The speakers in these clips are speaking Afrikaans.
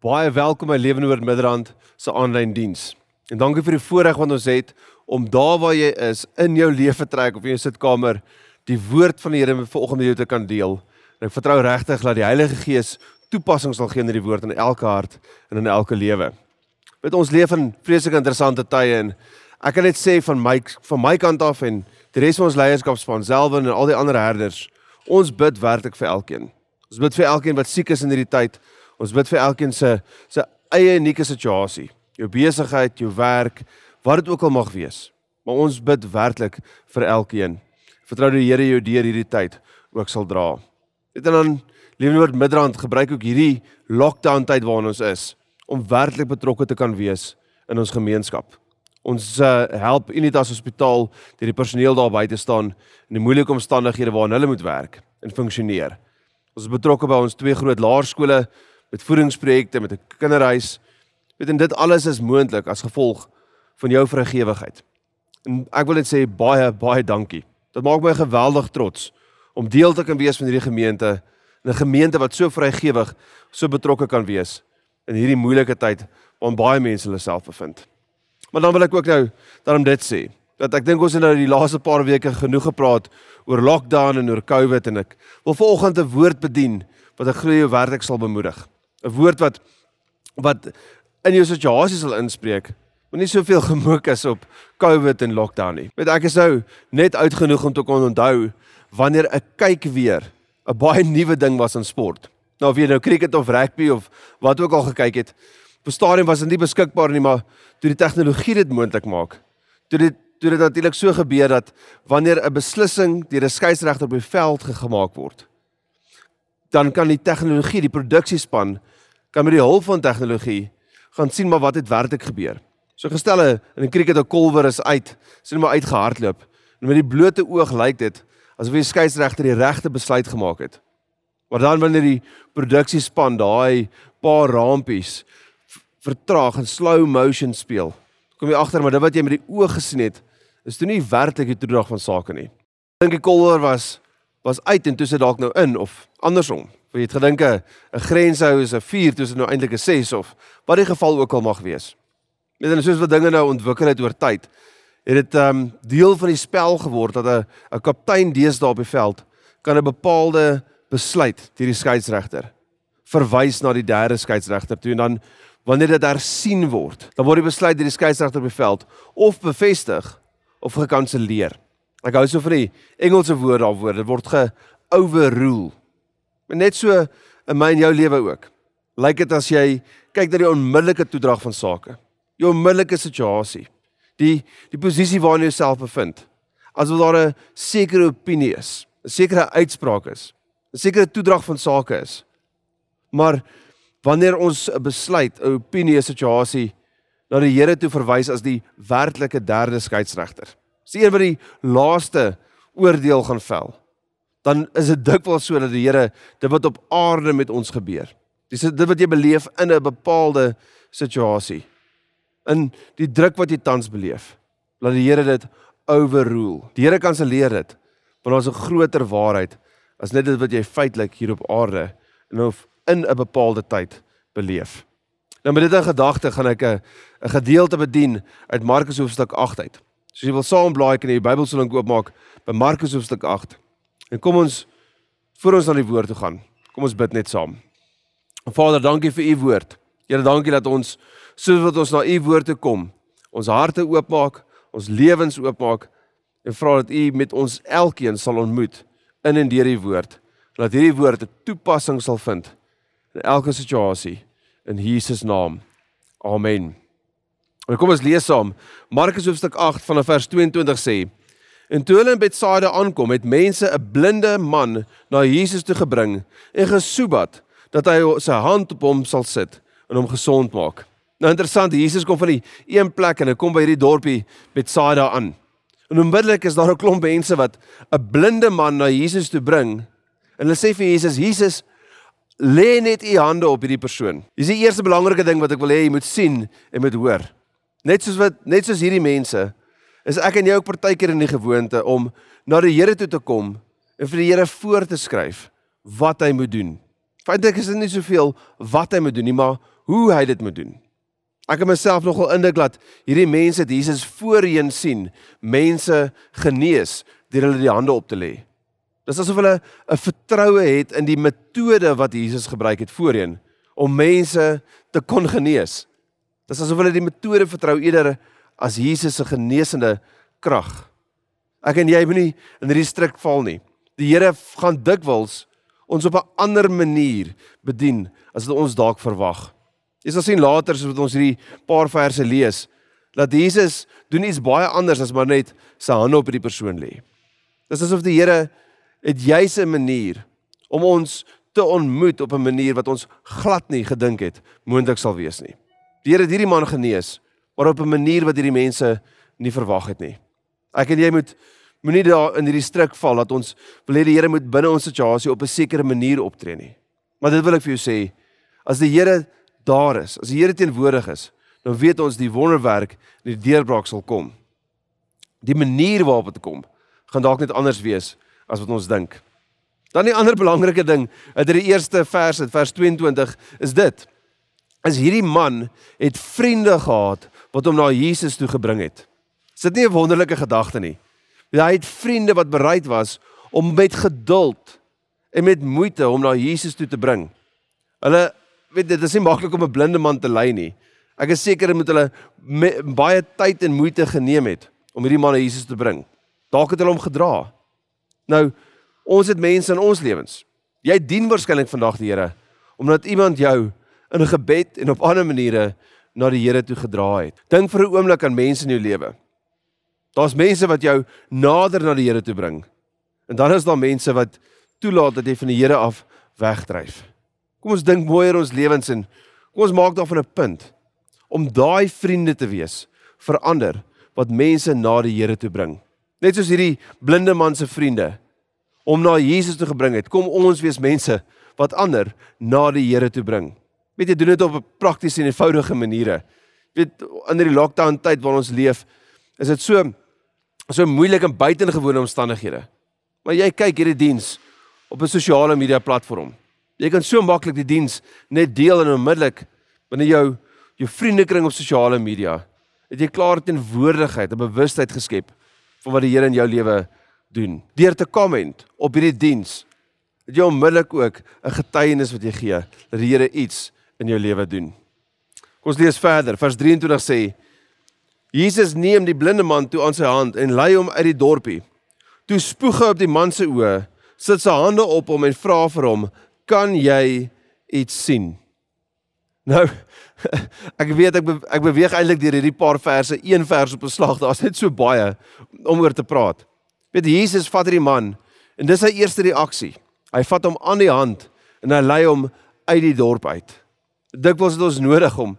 Baie welkom by Lewende Woord Midrand se aanlyn diens. En dankie vir die voorreg wat ons het om daar waar jy is in jou lewe trek of in jou sitkamer die woord van die Here vanoggend met jou te kan deel. En ek vertrou regtig dat die Heilige Gees toepassing sal gee aan hierdie woord in elke hart en in elke lewe. Met ons leef in vreeslik interessante tye en ek kan net sê van my van my kant af en die res van ons leierskapspan self en al die ander herders, ons bid werklik vir elkeen. Ons bid vir elkeen wat siek is in hierdie tyd Ons bid vir elkeen se se eie unieke situasie, jou besigheid, jou werk, wat dit ook al mag wees. Maar ons bid werklik vir elkeen. Vertrou die Here jou deur hierdie tyd ook sal dra. Dit en dan Lewenwoord Midrand gebruik ook hierdie lockdown tyd waarin ons is om werklik betrokke te kan wees in ons gemeenskap. Ons uh, help Unitas Hospitaal deur die personeel daar buite staan in die moeilike omstandighede waarin hulle moet werk en funksioneer. Ons is betrokke by ons twee groot laerskole met voedingsprojekte, met 'n kinderhuis. Weet en dit alles is moontlik as gevolg van jou vrygewigheid. En ek wil net sê baie baie dankie. Dit maak my geweldig trots om deel te kan wees van hierdie gemeente, 'n gemeente wat so vrygewig, so betrokke kan wees in hierdie moeilike tyd waarin baie mense hulle self bevind. Maar dan wil ek ook nou daarom dit sê dat ek dink ons het nou die laaste paar weke genoeg gepraat oor lockdown en oor COVID en ek wil vanoggend 'n woord bedien wat ek glo jou werklik sal bemoedig. 'n woord wat wat in jou situasie sal inspreek. Moenie soveel gemoek is op COVID en lockdown nie. Weet ek is nou net oud genoeg om te kon onthou wanneer 'n kyk weer 'n baie nuwe ding was in sport. Nou of jy nou cricket of rugby of wat ook al gekyk het, op stadium was dit nie beskikbaar nie, maar toe die tegnologie dit moontlik maak. Toe dit toe dit natuurlik so gebeur dat wanneer 'n beslissing deur 'n skeieregter op die veld gemaak word, dan kan die tegnologie, die produksiespan kan met die hulp van tegnologie gaan sien maar wat het werklik gebeur. So gestel 'n in 'n cricket 'n kolwer is uit, sien maar uitgehardloop. En met die blote oog lyk dit asof die skeieregter die regte besluit gemaak het. Maar dan wanneer die produksiespan daai paar rampies vertraag en slow motion speel, kom jy agter maar dit wat jy met die oog gesien het, is toe nie werklik die toedrag van sake nie. Dink die kolwer was was uit en toe sit dalk nou in of andersom. Jy het gedink 'n grenshou is 'n 4 tussen nou eintlik 'n 6 of wat die geval ook al mag wees. Net en soos wat dinge nou ontwikkel het oor tyd, het dit ehm um, deel van die spel geword dat 'n 'n kaptein deesdae op die veld kan 'n bepaalde besluit deur die skeieregter verwys na die derde skeieregter toe en dan wanneer dit hersien word, dan word die besluit deur die skeieregter op die veld of bevestig of gekanselleer. Ek hou so van die Engelse woord daarvoor. Dit word ge-overrule. Net so in my en jou lewe ook. Lyk dit as jy kyk na die onmiddellike toedrag van sake. Jou onmiddellike situasie. Die die posisie waarin jy jouself bevind. Asof daar 'n sekere opinie is, 'n sekere uitspraak is, 'n sekere toedrag van sake is. Maar wanneer ons 'n besluit, 'n opinie, 'n situasie na die Here toe verwys as die werklike derde skeieregter As die een wat die laaste oordeel gaan vel, dan is dit dikwels so dat die Here dit wat op aarde met ons gebeur. Dis dit wat jy beleef in 'n bepaalde situasie. In die druk wat jy tans beleef, laat die Here dit overrule. Die Here kanselleer dit. Want daar's 'n groter waarheid as net dit wat jy feitelik hier op aarde en of in 'n bepaalde tyd beleef. Nou met dit in gedagte gaan ek 'n 'n gedeelte bedien uit Markus hoofstuk 8 uit. So jy wil saam blaai kan jy die Bybel link oopmaak by Markus hoofstuk 8. En kom ons voor ons na die woord toe gaan. Kom ons bid net saam. Vader, dankie vir u woord. Here, dankie dat ons soos wat ons na u woord toe kom, ons harte oopmaak, ons lewens oopmaak en vra dat u met ons elkeen sal ontmoet in en deur die woord. Laat hierdie woord 'n toepassing sal vind in elke situasie in Jesus naam. Amen. Maar kom ons lees saam. Markus hoofstuk 8 vanaf vers 22 sê: En toe hulle in Betsaida aankom, het mense 'n blinde man na Jesus toe gebring en gesoebat dat hy sy hand op hom sal sit en hom gesond maak. Nou interessant, Jesus kom van die een plek en hy kom by hierdie dorpie Betsaida aan. En onmiddellik is daar 'n klomp mense wat 'n blinde man na Jesus toe bring. En hulle sê vir Jesus: "Jesus, lê net u hande op hierdie persoon." Dis die eerste belangrike ding wat ek wil hê jy moet sien en moet hoor. Net soos wat net soos hierdie mense is ek en jy ook partykeer in die gewoonte om na die Here toe te kom en vir die Here voor te skryf wat hy moet doen. Feitelik is dit nie soveel wat hy moet doen nie, maar hoe hy dit moet doen. Ek het myself nogal indruk dat hierdie mense het Jesus voorheen sien, mense genees deur hulle die hande op te lê. Dis asof hulle 'n vertroue het in die metode wat Jesus gebruik het voorheen om mense te kon genees. Dis asof hulle die metode vertrou eerder as Jesus se genesende krag. Ek en jy moenie in hierdie struik val nie. Die Here gaan dikwels ons op 'n ander manier bedien as wat ons dalk verwag. Jy sal sien later as ons hierdie paar verse lees dat Jesus doen iets baie anders as maar net sy hande op hierdie persoon lê. Dis asof die Here het juis 'n manier om ons te ontmoet op 'n manier wat ons glad nie gedink het moontlik sal wees nie. Die Here het hierdie man genees, maar op 'n manier wat hierdie mense nie verwag het nie. Ek en jy moet moenie daar in hierdie struik val dat ons wil hê die Here moet binne ons situasie op 'n sekere manier optree nie. Maar dit wil ek vir jou sê, as die Here daar is, as die Here teenwoordig is, dan weet ons die wonderwerk en die deurbraak sal kom. Die manier waarop dit kom, gaan dalk net anders wees as wat ons dink. Dan die ander belangrike ding uit die eerste vers, vers 22 is dit. As hierdie man het vriende gehad wat hom na Jesus toe gebring het. Is dit nie 'n wonderlike gedagte nie? Hy het vriende wat bereid was om met geduld en met moeite hom na Jesus toe te bring. Hulle weet dit is nie maklik om 'n blinde man te lei nie. Ek is seker moet hulle baie tyd en moeite geneem het om hierdie man na Jesus te bring. Dalk het hulle hom gedra. Nou, ons het mense in ons lewens. Jy dien waarskynlik vandag die Here omdat iemand jou in gebed en op ander maniere na die Here toe gedra het. Dink vir 'n oomblik aan mense in jou lewe. Daar's mense wat jou nader na die Here toe bring. En dan is daar mense wat toelaat dat jy van die Here af wegdryf. Kom ons dink mooi oor ons lewens en kom ons maak daarvan 'n punt om daai vriende te wees vir ander wat mense na die Here toe bring. Net soos hierdie blinde man se vriende om na Jesus toe gebring het, kom ons wees mense wat ander na die Here toe bring. Weet jy, doen dit op 'n praktiese en eenvoudige maniere. Weet in hierdie lockdown tyd waarin ons leef, is dit so so moeilik en buitengewone omstandighede. Maar jy kyk hierdie diens op 'n sosiale media platform. Jy kan so maklik die diens net deel en onmiddellik binne jou jou vriendekring op sosiale media het jy klaar teenwoordigheid, 'n bewustheid geskep van wat die Here in jou lewe doen. Deur te komment op hierdie diens het jy onmiddellik ook 'n getuienis wat jy gee dat die Here iets in jou lewe doen. Kom ons lees verder. Vers 23 sê Jesus neem die blinde man toe aan sy hand en lei hom uit die dorpie. Toe spoeg hy op die man se oë, sit sy hande op hom en vra vir hom: "Kan jy iets sien?" Nou ek weet ek be, ek beweeg eintlik deur hierdie paar verse, een vers op 'n slag. Daar's net so baie om oor te praat. Weet Jesus vat hierdie man en dis sy eerste reaksie. Hy vat hom aan die hand en hy lei hom uit die dorp uit. Dikwels het ons nodig om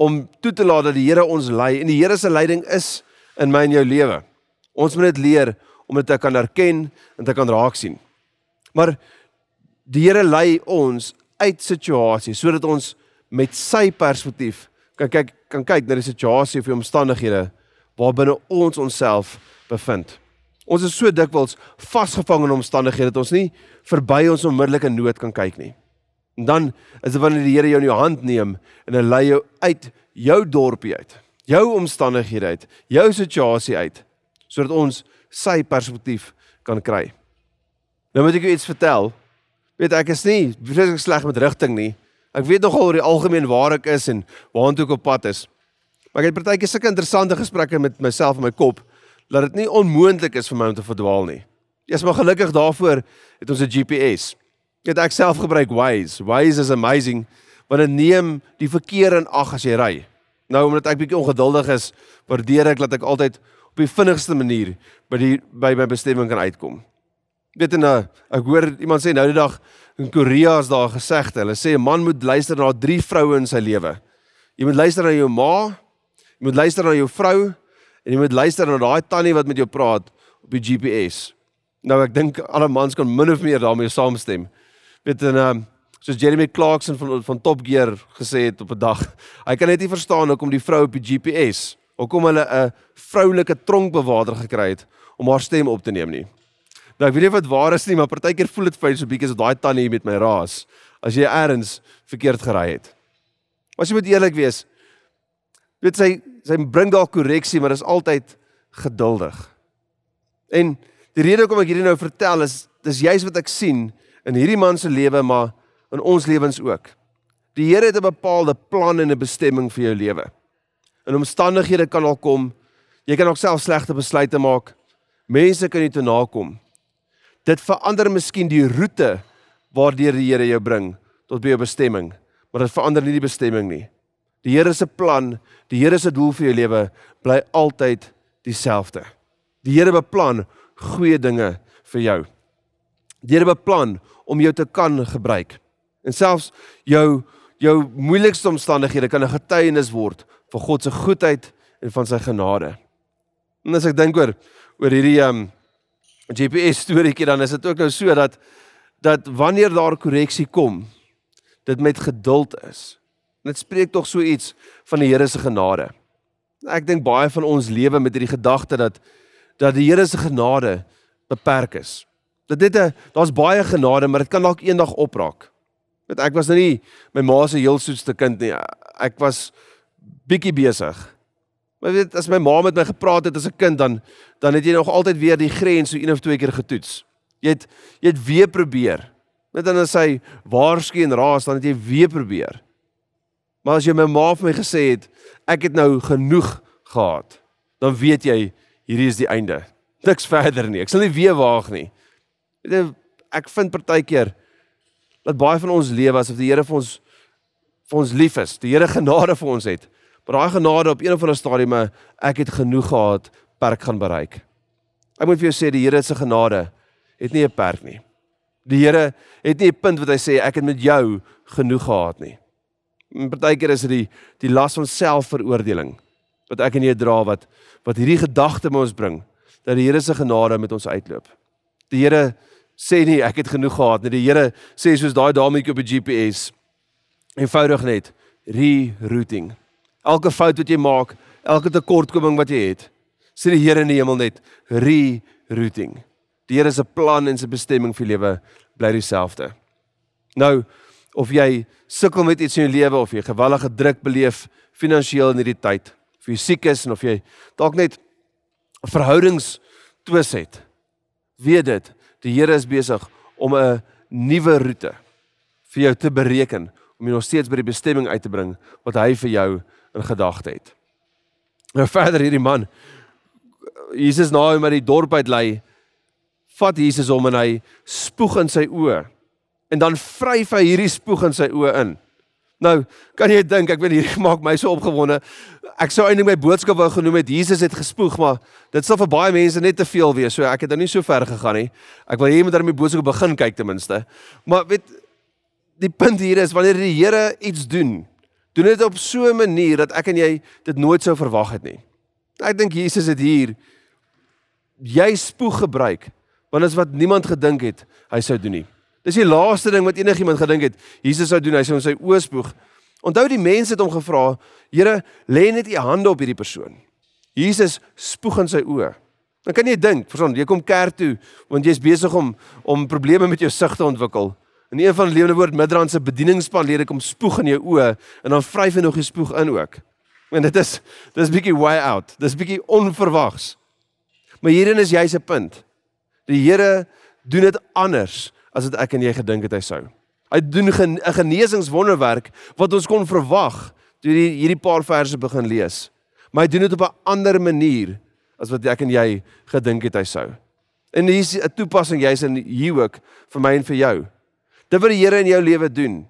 om toe te laat dat die Here ons lei en die Here se leiding is in my en jou lewe. Ons moet dit leer om dit te kan erken en te kan raak sien. Maar die Here lei ons uit situasies sodat ons met sy perspektief kan kyk kan kyk na die situasie of die omstandighede waarbinne ons onsself bevind. Ons is so dikwels vasgevang in omstandighede dat ons nie verby ons onmiddellike nood kan kyk nie. En dan is dit wanneer die Here jou in jou hand neem en hy lei jou uit jou dorpie uit, jou omstandighede uit, jou situasie uit sodat ons sy perspektief kan kry. Nou moet ek jou iets vertel. Weet ek is nie vreeslik sleg met rigting nie. Ek weet nogal oor die algemeen waar ek is en waartoe ek op pad is. Maar ek het partykeer sulke interessante gesprekke met myself in my kop dat dit nie onmoontlik is vir my om te verdwaal nie. Eers maar gelukkig daarvoor het ons 'n GPS. Ek het ek self gebruik Waze. Waze is amazing want dit neem die verkeer in ag as jy ry. Nou omdat ek bietjie ongeduldig is, waardeer ek dat ek altyd op die vinnigste manier by die by my bestemming kan uitkom. Weet jy nou, ek hoor iemand sê nou die dag in Korea is daar gesegde, hulle sê 'n man moet luister na drie vroue in sy lewe. Jy moet luister na jou ma, jy moet luister na jou vrou en jy moet luister na daai tannie wat met jou praat op die GPS. Nou ek dink alle mans kan min of meer daarmee saamstem weet en um, soos Jeremy Clarkson van van Top Gear gesê het op 'n dag. Hy kan net nie verstaan hoekom die vrou op die GPS, hoekom hulle 'n vroulike tronkbewaarder gekry het om haar stem op te neem nie. Nou ek weet nie wat waar is nie, maar partykeer voel dit vir my so bietjie so daai tannie met my raas as jy eers verkeerd gery het. As jy moet eerlik wees, weet sy sy bring dalk korreksie, maar is altyd geduldig. En die rede hoekom ek hierdie nou vertel is dis juist wat ek sien in hierdie man se lewe maar in ons lewens ook. Die Here het 'n bepaalde plan en 'n bestemming vir jou lewe. In omstandighede kan al kom, jy kan ook self slegte besluite maak. Mense kan nie toe nakom. Dit verander miskien die roete waardeur die Here jou bring tot by jou bestemming, maar dit verander nie die bestemming nie. Die Here se plan, die Here se doel vir jou lewe bly altyd dieselfde. Die Here beplan goeie dinge vir jou. Die Here beplan om jou te kan gebruik. En selfs jou jou moeilikste omstandighede kan 'n getuienis word van God se goedheid en van sy genade. En as ek dink oor oor hierdie um GPS storieetjie dan is dit ook nou so dat dat wanneer daar korreksie kom, dit met geduld is. Dit spreek tog so iets van die Here se genade. Ek dink baie van ons lewe met hierdie gedagte dat dat die Here se genade beperk is. Dat dit 'n daar's baie genade, maar dit kan dalk eendag opraak. Want ek was nou nie my ma se heel soetste kind nie. Ek was bietjie besig. Maar weet as my ma met my gepraat het as 'n kind dan dan het jy nog altyd weer die grens so een of twee keer getoets. Jy het jy het weer probeer. Net dan as hy waarsku en raas dan het jy weer probeer. Maar as jy my ma vir my gesê het, ek het nou genoeg gehad, dan weet jy hierdie is die einde. Niks verder nie. Ek sal nie weer waag nie. Weet jy, ek vind partykeer dat baie van ons lewe asof die Here vir ons vir ons lief is, die Here genade vir ons het. Maar daai genade op een of ander stadium ek het genoeg gehad, perk gaan bereik. Ek moet vir jou sê die Here se genade het nie 'n perk nie. Die Here het nie 'n punt wat hy sê ek het met jou genoeg gehad nie. Partykeer is dit die die las van selfveroordeling wat ek en jy dra wat wat hierdie gedagte met ons bring dat die Here se genade met ons uitloop. Die Here sê nie ek het genoeg gehad nie. Die Here sê soos daai dametjie op die GPS eenvoudig net rerouting. Elke fout wat jy maak, elke tekortkoming wat jy het, sê die Here in die hemel net rerouting. Die Here se plan en sy bestemming vir lewe bly dieselfde. Nou of jy sukkel met iets in jou lewe of jy gewellige druk beleef finansiëel in hierdie tyd, of jy siek is en of jy dalk net verhoudings twis het. Weet dit, die Here is besig om 'n nuwe roete vir jou te bereken om jy nog steeds by die bestemming uit te bring wat hy vir jou in gedagte het. Nou verder hierdie man Jesus na hom uit die dorp uit lei, vat Jesus hom en hy spoeg in sy oë en dan vryf hy hierdie spoeg in sy oë in. Nou, kan jy dink, ek weet hierdie maak my so opgewonde. Ek sou eintlik my boodskap wou genoem het Jesus het gespoeg, maar dit sal vir baie mense net te veel wees. So ek het nou nie so ver gegaan nie. Ek wil hê jy moet daarmee boodskap begin kyk ten minste. Maar weet die punt hier is wanneer die Here iets doen, doen dit op so 'n manier dat ek en jy dit nooit sou verwag het nie. Ek dink Jesus het hier jy spoeg gebruik want dit is wat niemand gedink het hy sou doen nie. Dis die laaste ding wat enigiemand gedink het Jesus sou doen, hy sou sy oë spoeg. Onthou die mense het hom gevra, Here, lê net u hande op hierdie persoon. Jesus spoeg in sy oë. Dan kan jy dink, persoon, jy kom kerk toe want jy's besig om om probleme met jou sig te ontwikkel. En een van die lewende woord Midrand se bedieningspan lede kom spoeg in jou oë en dan vryf hy nog die spoeg in ook. En dit is dis bietjie way out. Dis bietjie onverwags. Maar hierin is jy se punt. Die Here doen dit anders as wat ek en jy gedink het hy sou. Hy doen 'n genesingswonderwerk wat ons kon verwag toe jy hierdie paar verse begin lees. Maar hy doen dit op 'n ander manier as wat ek en jy gedink het hy sou. En hier is 'n toepassing jy's in hier ook vir my en vir jou. Dit wat die Here in jou lewe doen,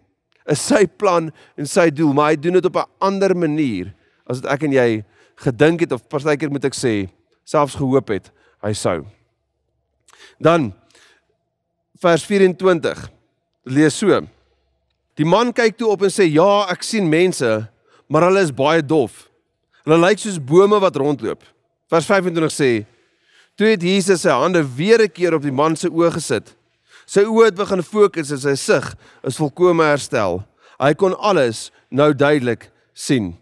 is sy plan en sy doel, maar hy doen dit op 'n ander manier as wat ek en jy gedink het of partykeer moet ek sê, selfs gehoop het hy sou. Dan vers 24. Lees so. Die man kyk toe op en sê: "Ja, ek sien mense, maar hulle is baie dof. Hulle lyk soos bome wat rondloop." Vers 25 sê: Toe het Jesus sy hande weer 'n keer op die man se oë gesit. Sy oë het begin fokus en sy sig is volkome herstel. Hy kon alles nou duidelik sien.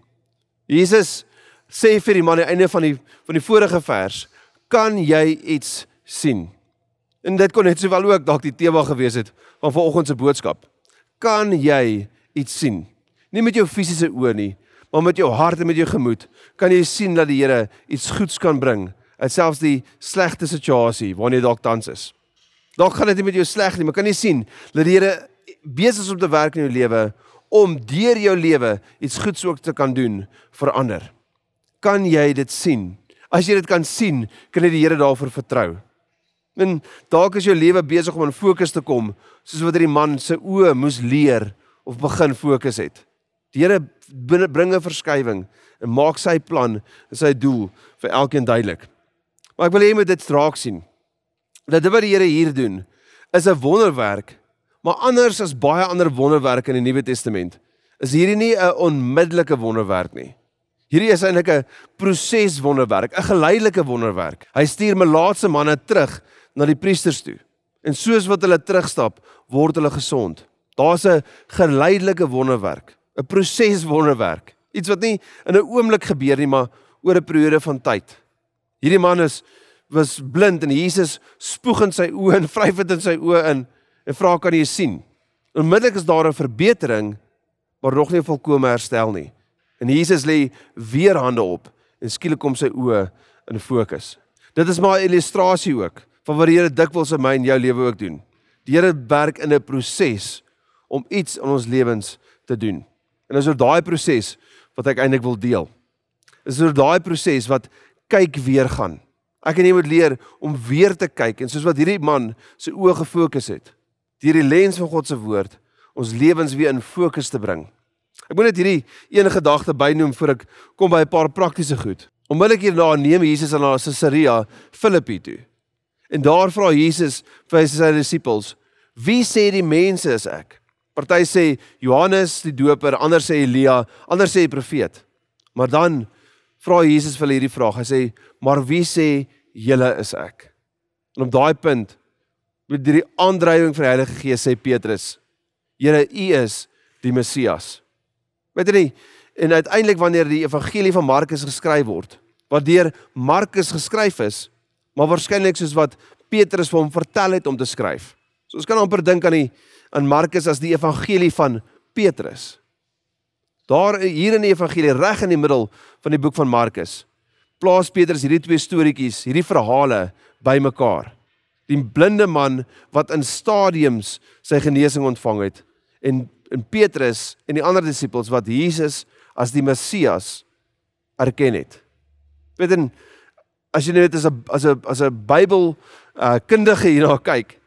Jesus sê vir die man aan die einde van die van die vorige vers: "Kan jy iets sien?" En dit kon net sowel ook dalk die tema gewees het van vanoggend se boodskap. kan jy iets sien. Nie met jou fisiese oë nie, maar met jou hart en met jou gemoed kan jy sien dat die Here iets goeds kan bring uit selfs die slegte situasie waarin jy dalk tans is. Dalk gaan dit nie met jou sleg nie, maar kan jy sien dat die Here besig is om te werk in jou lewe om deur jou lewe iets goeds ook te kan doen vir ander. Kan jy dit sien? As jy dit kan sien, kan jy die Here daarvoor vertrou. En dalk is jou lewe besig om in fokus te kom, soos wat hierdie man se oë moes leer of begin fokus het. Die Here bring 'n verskywing en maak sy plan en sy doel vir elkeen duidelik. Maar ek wil hê jy moet dit raak sien. Dat dit wat die Here hier doen is 'n wonderwerk, maar anders as baie ander wonderwerke in die Nuwe Testament, is hierdie nie 'n onmiddellike wonderwerk nie. Hierdie is eintlik 'n proses wonderwerk, 'n geleidelike wonderwerk. Hy stuur melaatse manne terug na die priesters toe. En soos wat hulle terugstap, word hulle gesond. Daar's 'n geleidelike wonderwerk, 'n proses wonderwerk. Iets wat nie in 'n oomblik gebeur nie, maar oor 'n periode van tyd. Hierdie man is was blind en Jesus spoeg in sy oë en vryf dit in sy oë in en vra kan jy sien. Onmiddellik is daar 'n verbetering, maar nog nie 'n volkomme herstel nie. En Jesus lê weer hande op en skielik kom sy oë in fokus. Dit is maar 'n illustrasie ook van wat die Here dikwels in my en jou lewe ook doen. Die Here werk in 'n proses om iets in ons lewens te doen. En dis oor daai proses wat ek eintlik wil deel. Dis oor daai proses wat kyk weer gaan. Ek en jy moet leer om weer te kyk en soos wat hierdie man sy oë gefokus het, deur die lens van God se woord, ons lewens weer in fokus te bring. Ek moet net hierdie een gedagte bynoem voor ek kom by 'n paar praktiese goed. Onmiddellik hierna neem Jesus aan na Caesarea Philippi toe. En daar vra Jesus vir sy disippels: "Wie sê die mense is ek?" Party sê Johannes die Doper, ander sê Elia, ander sê profeet. Maar dan vra Jesus vir hulle hierdie vraag. Hy sê: "Maar wie sê julle is ek?" En op daai punt met hierdie aandrywing van die Heilige Gees sê Petrus: "Here, U is die Messias." Weet jy, en uiteindelik wanneer die evangelie van Markus geskryf word, wat deur Markus geskryf is, maar waarskynlik soos wat Petrus vir hom vertel het om te skryf. So ons kan amper dink aan die aan Markus as die evangelie van Petrus. Daar hier in die evangelie reg in die middel van die boek van Markus plaas Petrus hierdie twee storieetjies, hierdie verhale bymekaar. Die blinde man wat in stadiums sy genesing ontvang het en en Petrus en die ander disippels wat Jesus as die Messias erken het. Weet en as jy net as 'n as 'n as 'n Bybel uh kundige hierna kyk,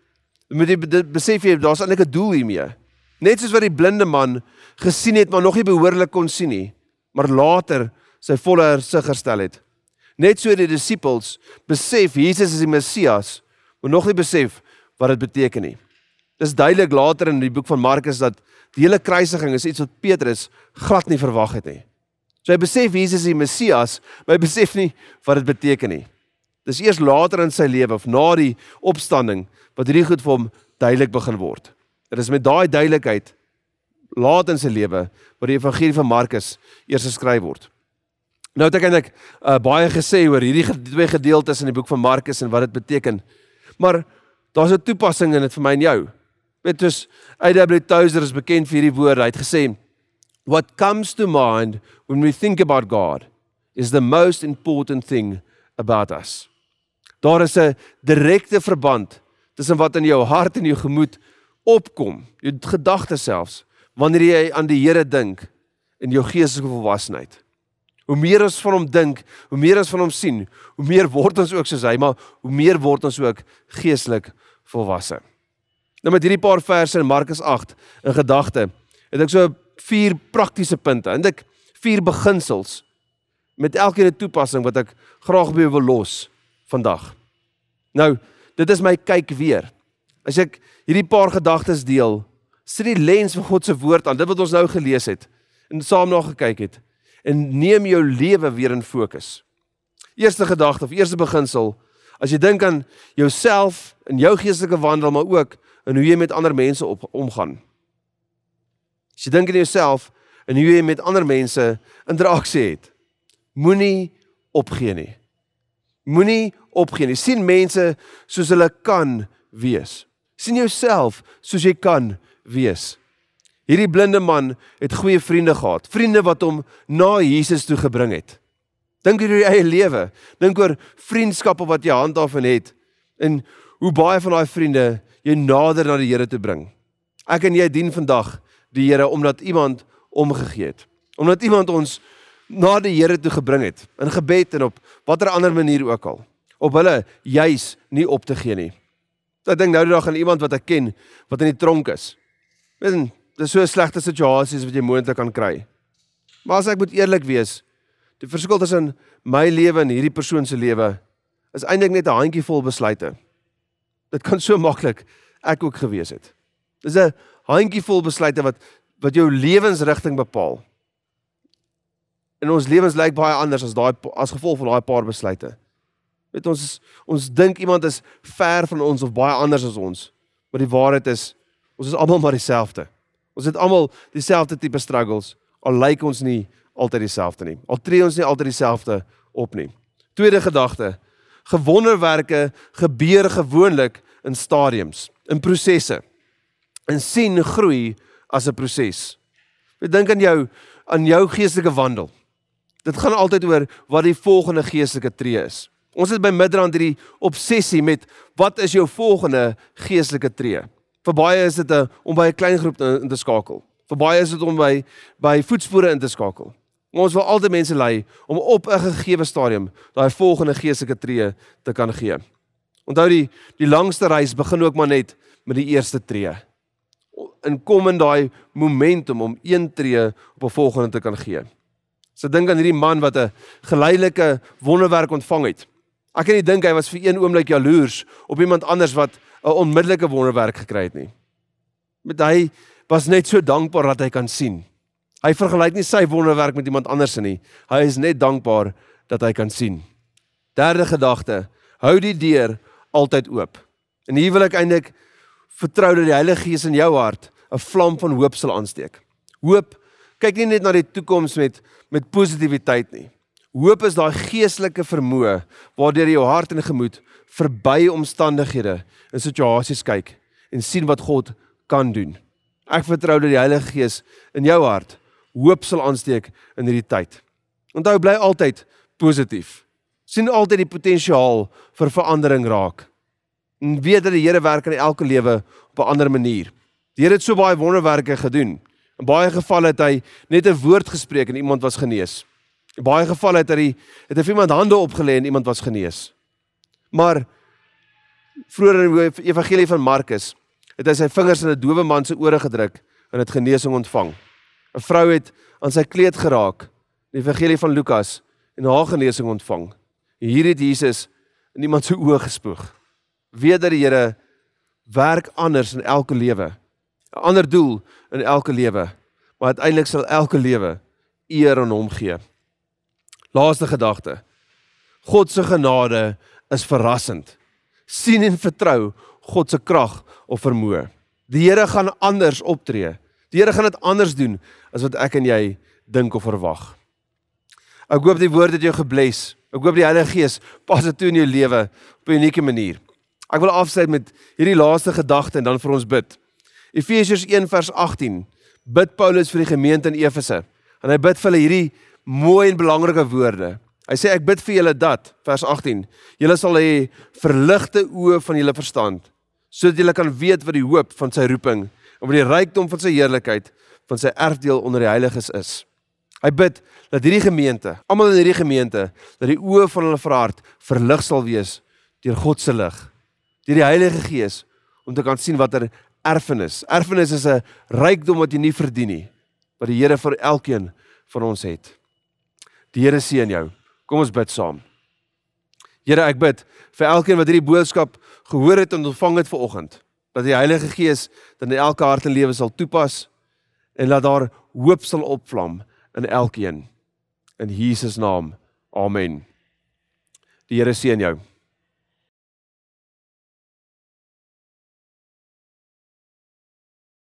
moet jy besef jy daar's eintlik 'n doel hiermee. Net soos wat die blinde man gesien het maar nog nie behoorlik kon sien nie, maar later sy volle hersig herstel het. Net so die disippels besef Jesus is die Messias, maar nog nie besef wat dit beteken nie. Dis duidelik later in die boek van Markus dat Die hele kruisiging is iets wat Petrus glad nie verwag het nie. So hy besef Jesus is die Messias, maar hy besef nie wat dit beteken nie. Dis eers later in sy lewe of na die opstanding wat hierdie goed vir hom duidelik begin word. Dit is met daai duidelikheid laat in sy lewe wat die evangelie van Markus eers geskryf word. Nou het ek eintlik uh, baie gesê oor hierdie twee gedeeltes in die boek van Markus en wat dit beteken. Maar daar's 'n toepassing in dit vir my en jou. Petrus A.W. Tozer is bekend vir hierdie woorde. Hy het gesê what comes to mind when we think about God is the most important thing about us. Daar is 'n direkte verband tussen wat in jou hart en jou gemoed opkom, jou gedagtes selfs, wanneer jy aan die Here dink in jou geestelike volwassenheid. Hoe meer ons van hom dink, hoe meer ons van hom sien, hoe meer word ons ook soos hy, maar hoe meer word ons ook geestelik volwasse. Nou met hierdie paar verse in Markus 8 in gedagte, het ek so vier praktiese punte en ek vier beginsels met elkeen 'n toepassing wat ek graag by wil los vandag. Nou, dit is my kyk weer. As ek hierdie paar gedagtes deel, sit die lens van God se woord aan, dit wat ons nou gelees het en saam na gekyk het en neem jou lewe weer in fokus. Eerste gedagte of eerste beginsel, as jy dink aan jouself en jou geestelike wandel maar ook in hoe jy met ander mense op, omgaan. As jy dink aan jouself en hoe jy met ander mense interaksie het, moenie opgee nie. Moenie opgee nie. sien mense soos hulle kan wees. sien jouself soos jy kan wees. Hierdie blinde man het goeie vriende gehad, vriende wat hom na Jesus toe gebring het. Dink oor jou eie lewe. Dink oor vriendskappe wat jy handhaaf en het en hoe baie van daai vriende jou nader na die Here toe bring. Ek en jy dien vandag die Here omdat iemand omgegee het. Omdat iemand ons na die Here toe gebring het in gebed en op watter ander manier ook al. Op hulle juis nie op te gee nie. Ek dink nou die dag aan iemand wat ek ken wat in die tronk is. En dis so 'n slegte situasie wat jy moontlik kan kry. Maar as ek moet eerlik wees, die verskil tussen my lewe en hierdie persoon se lewe is eintlik net 'n handjievol besluite. Dit kan so maklik ek ook gewees het. Dis 'n handjievol besluite wat wat jou lewensrigting bepaal. En ons lewens lyk baie anders as daai as gevolg van daai paar besluite. Weet ons ons dink iemand is ver van ons of baie anders as ons. Maar die waarheid is ons is almal maar dieselfde. Ons het almal dieselfde tipe struggles al lyk ons nie altyd dieselfde nie. Al tree ons nie altyd dieselfde op nie. Tweede gedagte. Gewonderwerke gebeur gewoonlik in stadiums, in prosesse. En sien groei as 'n proses. Ek dink aan jou aan jou geestelike wandel. Dit gaan altyd oor wat die volgende geestelike tree is. Ons het by Midrand hierdie obsessie met wat is jou volgende geestelike tree? Vir baie is dit 'n om by 'n klein groep in te skakel. Vir baie is dit om by by voetspore in te skakel. Maar ons wil altyd mense lei om op 'n gegeewe stadium daai volgende geestelike tree te kan gee. Onthou die die langste reis begin ook maar net met die eerste tree. En kom in daai momentum om een tree op 'n volgende te kan gee. So dink aan hierdie man wat 'n geleidelike wonderwerk ontvang het. Ek kan nie dink hy was vir een oomblik jaloers op iemand anders wat 'n onmiddellike wonderwerk gekry het nie. Met hy was net so dankbaar dat hy kan sien. Hy vergelyk nie sy wonderwerk met iemand anders nie. Hy is net dankbaar dat hy kan sien. Derde gedagte: hou die deur altyd oop. En hier wil ek eintlik vertrou dat die Heilige Gees in jou hart 'n vlam van hoop sal aansteek. Hoop kyk nie net na die toekoms met met positiwiteit nie. Hoop is daai geestelike vermoë waardeur jou hart en gemoed verby omstandighede en situasies kyk en sien wat God kan doen. Ek vertrou dat die Heilige Gees in jou hart hoop sal aansteek in hierdie tyd. Onthou bly altyd positief. sien altyd die potensiaal vir verandering raak. En weet dat die Here werk in elke lewe op 'n ander manier. Die Here het so baie wonderwerke gedoen. In baie gevalle het hy net 'n woord gespreek en iemand was genees. In baie gevalle het hy het hy iemand hande opgelê en iemand was genees. Maar vroeër in die evangelie van Markus het hy sy vingers in 'n dowe man se ore gedruk en het genesing ontvang. 'n Vrou het aan sy kleed geraak in die evangelie van Lukas en haar genesing ontvang. Hier het Jesus in iemand se oë gespoeg. Dat die Here werk anders in elke lewe. 'n Ander doel in elke lewe. Maar uiteindelik sal elke lewe eer aan hom gee. Laaste gedagte. God se genade is verrassend. sien en vertrou God se krag of vermoë. Die Here gaan anders optree. Die Here gaan dit anders doen as wat ek en jy dink of verwag. Ek hoop die woord het jou gebless. Ek hoop die Heilige Gees pas dit toe in jou lewe op 'n unieke manier. Ek wil afsluit met hierdie laaste gedagte en dan vir ons bid. Efesiërs 1 vers 18. Bid Paulus vir die gemeente in Efese. En hy bid vir hulle hierdie mooi en belangrike woorde. Hy sê ek bid vir julle dat vers 18. Julle sal hê verligte oë van julle verstand sodat julle kan weet wat die hoop van sy roeping en wat die rykdom van sy heerlikheid van sy erfdeel onder die heiliges is. Hy bid dat hierdie gemeente, almal in hierdie gemeente, dat die oë van hulle verhart verlig sal wees deur God se lig, deur die Heilige Gees om te kan sien watter erfenis. Erfenis is 'n rykdom wat jy nie verdien nie, wat die Here vir elkeen van ons het. Die Here seën jou. Kom ons bid saam. Here, ek bid vir elkeen wat hierdie boodskap gehoor het en ontvang het vanoggend, dat die Heilige Gees dan in elke hart en lewe sal toepas en laat daar hoop sal opvlam in elkeen. In Jesus naam. Amen. Die Here seën jou.